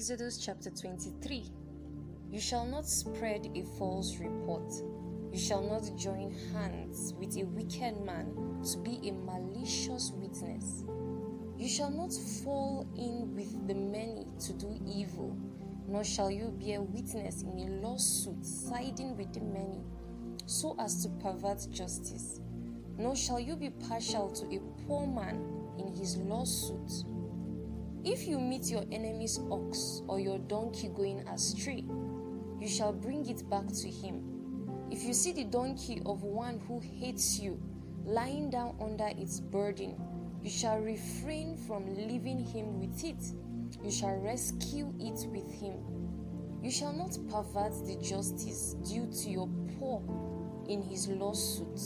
Exodus chapter 23 You shall not spread a false report. You shall not join hands with a wicked man to be a malicious witness. You shall not fall in with the many to do evil, nor shall you bear witness in a lawsuit siding with the many, so as to pervert justice. Nor shall you be partial to a poor man in his lawsuit. If you meet your enemy's ox or your donkey going astray, you shall bring it back to him. If you see the donkey of one who hates you lying down under its burden, you shall refrain from leaving him with it. You shall rescue it with him. You shall not pervert the justice due to your poor in his lawsuit.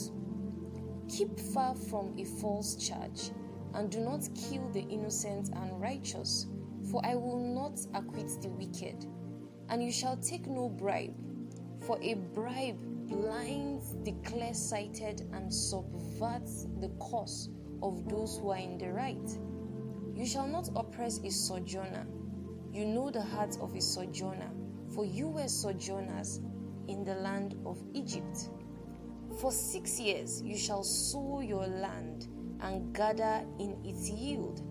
Keep far from a false charge, and do not kill the innocent and righteous, for I will not acquit the wicked. And you shall take no bribe, for a bribe blinds the clear sighted and subverts the cause of those who are in the right. You shall not oppress a sojourner. You know the heart of a sojourner, for you were sojourners in the land of Egypt. For six years you shall sow your land and gather in its yield.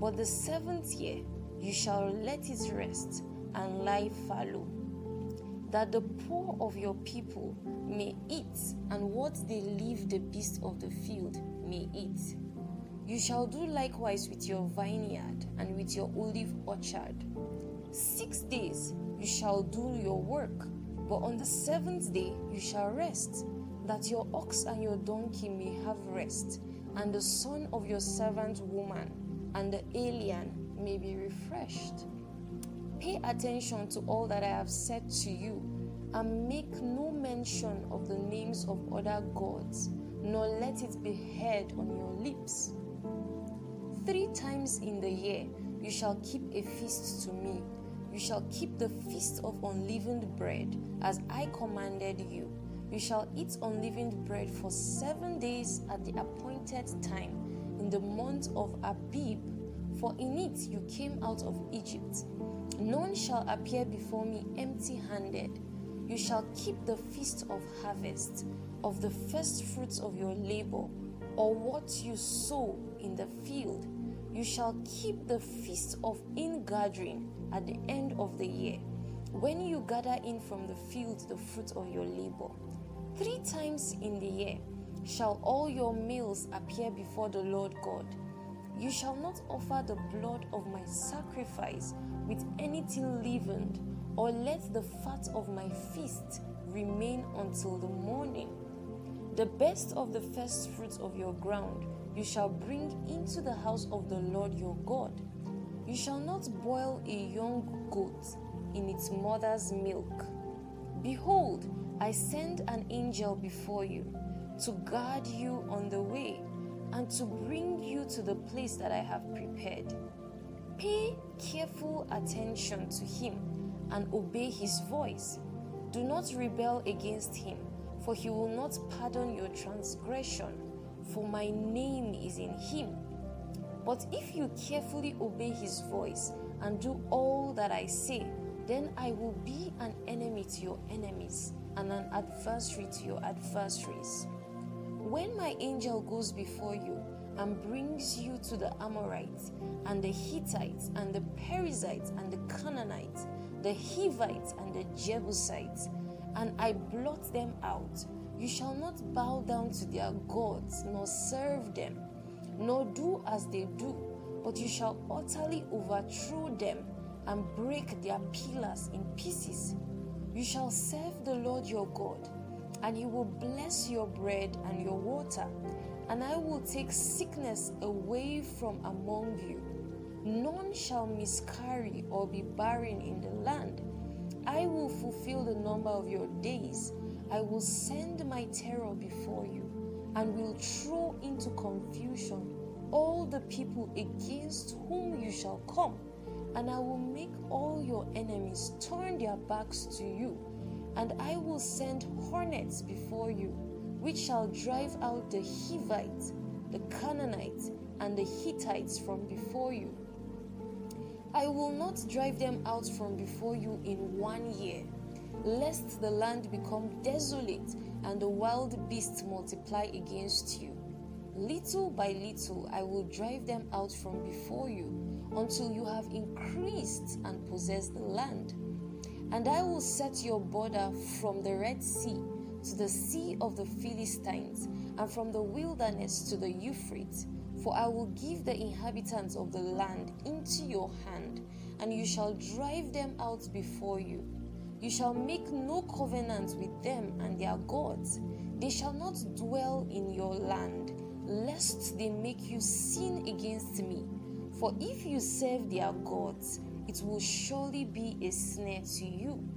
But the seventh year you shall let it rest and lie fallow, that the poor of your people may eat, and what they leave the beasts of the field may eat. You shall do likewise with your vineyard and with your olive orchard. Six days you shall do your work, but on the seventh day you shall rest, that your ox and your donkey may have rest, and the son of your servant woman and the alien may be refreshed. Pay attention to all that I have said to you, and make no mention of the names of other gods, nor let it be heard on your lips. Three times in the year you shall keep a feast to me. You shall keep the feast of unleavened bread, as I commanded you. You shall eat unleavened bread for seven days at the appointed time in the month of Abib, for in it you came out of Egypt. None shall appear before me empty handed. You shall keep the feast of harvest, of the first fruits of your labor, or what you sow in the field. You shall keep the feast of ingathering at the end of the year, when you gather in from the field the fruit of your labor. Three times in the year shall all your meals appear before the Lord God. You shall not offer the blood of my sacrifice with anything leavened, or let the fat of my feast remain until the morning. The best of the first fruits of your ground you shall bring into the house of the Lord your God. You shall not boil a young goat in its mother's milk. Behold, I send an angel before you to guard you on the way and to bring you to the place that I have prepared. Pay careful attention to him and obey his voice. Do not rebel against him, for he will not pardon your transgression, for my name is in him. But if you carefully obey his voice and do all that I say, then I will be an enemy to your enemies and an adversary to your adversaries. When my angel goes before you and brings you to the Amorites and the Hittites and the Perizzites and the Canaanites, the Hivites and the Jebusites, and I blot them out, you shall not bow down to their gods nor serve them, nor do as they do, but you shall utterly overthrow them and break their pillars in pieces. You shall serve the Lord your God, and he will bless your bread and your water, and I will take sickness away from among you. None shall miscarry or be barren in the land. I will fulfill the number of your days. I will send my terror before you, and will throw into confusion all the people against whom you shall come and I will make all your enemies turn their backs to you, and I will send hornets before you, which shall drive out the Hivites, the Canaanites, and the Hittites from before you. I will not drive them out from before you in one year, lest the land become desolate and the wild beasts multiply against you. Little by little I will drive them out from before you until you have increased and possessed the land. And I will set your border from the Red Sea to the Sea of the Philistines, and from the wilderness to the Euphrates. For I will give the inhabitants of the land into your hand, and you shall drive them out before you. You shall make no covenant with them and their gods. They shall not dwell in your land, lest they make you sin against me. For if you serve their gods, it will surely be a snare to you.